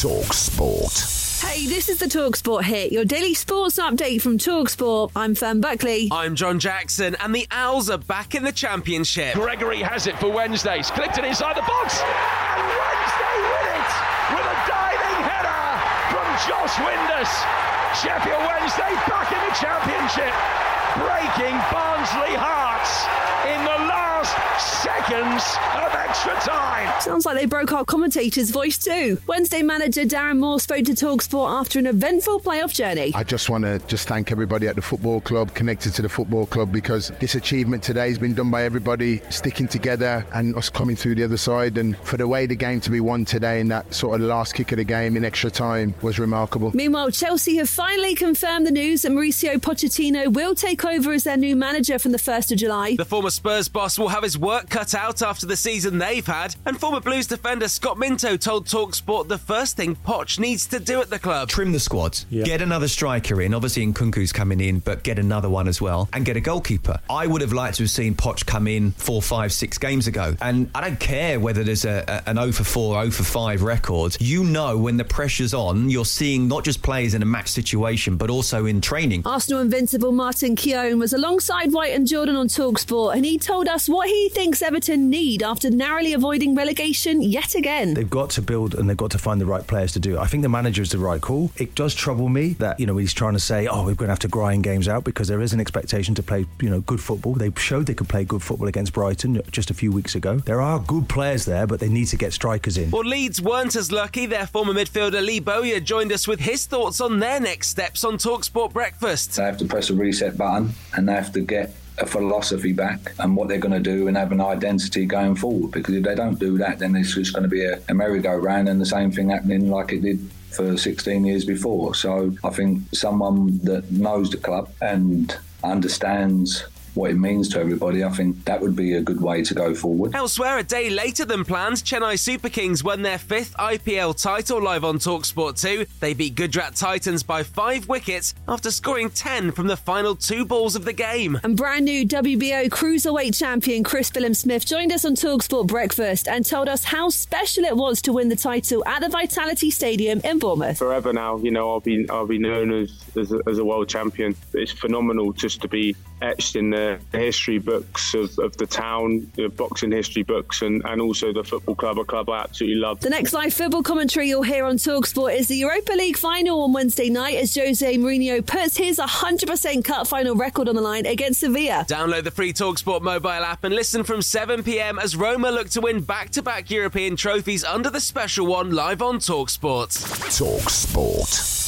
Talk Sport. Hey, this is the Talksport hit, your daily sports update from Talksport. I'm Fern Buckley. I'm John Jackson, and the Owls are back in the championship. Gregory has it for Wednesdays. Clicked it inside the box. And Wednesday win it with a diving header from Josh Windass. Sheffield Wednesday back in the championship, breaking Barnsley hearts in the last seconds of extra time. Sounds like they broke our commentator's voice too. Wednesday manager Darren Moore spoke to Talksport after an eventful playoff journey. I just want to just thank everybody at the football club, connected to the football club, because this achievement today has been done by everybody sticking together and us coming through the other side. And for the way the game to be won today in that sort of last kick of the game in extra time was remarkable. Meanwhile, Chelsea have finally confirmed the news that Mauricio Pochettino will take over as their new manager from the 1st of July. The former Spurs boss will have his work cut out after the season they've had, and former Blues defender Scott Minto told Talksport the first thing Poch needs to do at the club. Trim the squad, get another striker in. Obviously, Nkunku's coming in, but get another one as well, and get a goalkeeper. I would have liked to have seen Poch come in four, five, six games ago, and I don't care whether there's a, a, an 0 for 4, 0 for 5 record. You know when the pressure's on, you're seeing not just players in a match situation, but also in training. Arsenal invincible Martin Keown was alongside White and Jordan on Talksport, and he told us what he thinks Everton need after narrowly avoiding relegation yet again. They've got to build and they've got to find the right players to do it. I think the manager is the right call. It does trouble me that, you know, he's trying to say, oh, we're going to have to grind games out because there is an expectation to play, you know, good football. They showed they could play good football against Brighton just a few weeks ago. There are good players there, but they need to get strikers in. Well, Leeds weren't as lucky. Their former midfielder Lee Bowyer joined us with his thoughts on their next steps on Talksport Breakfast. They have to press a reset button and they have to get a philosophy back and what they're going to do and have an identity going forward. Because if they don't do that, then it's just going to be a, a merry-go-round and the same thing happening like it did for 16 years before. So I think someone that knows the club and understands what it means to everybody, I think that would be a good way to go forward. Elsewhere, a day later than planned, Chennai Super Kings won their fifth IPL title live on Talksport 2. They beat Gujarat Titans by five wickets after scoring 10 from the final two balls of the game. And brand new WBO Cruiserweight champion Chris Billam-Smith joined us on Talksport Breakfast and told us how special it was to win the title at the Vitality Stadium in Bournemouth. Forever now, you know, I'll be I'll be known as as a, as a world champion. It's phenomenal just to be etched in the the history books of, of the town, the boxing history books, and, and also the football club, a club I absolutely love. The next live football commentary you'll hear on Talksport is the Europa League final on Wednesday night as Jose Mourinho puts his 100% cut final record on the line against Sevilla. Download the free Talksport mobile app and listen from 7 pm as Roma look to win back to back European trophies under the special one live on Talksport. Talk Sport.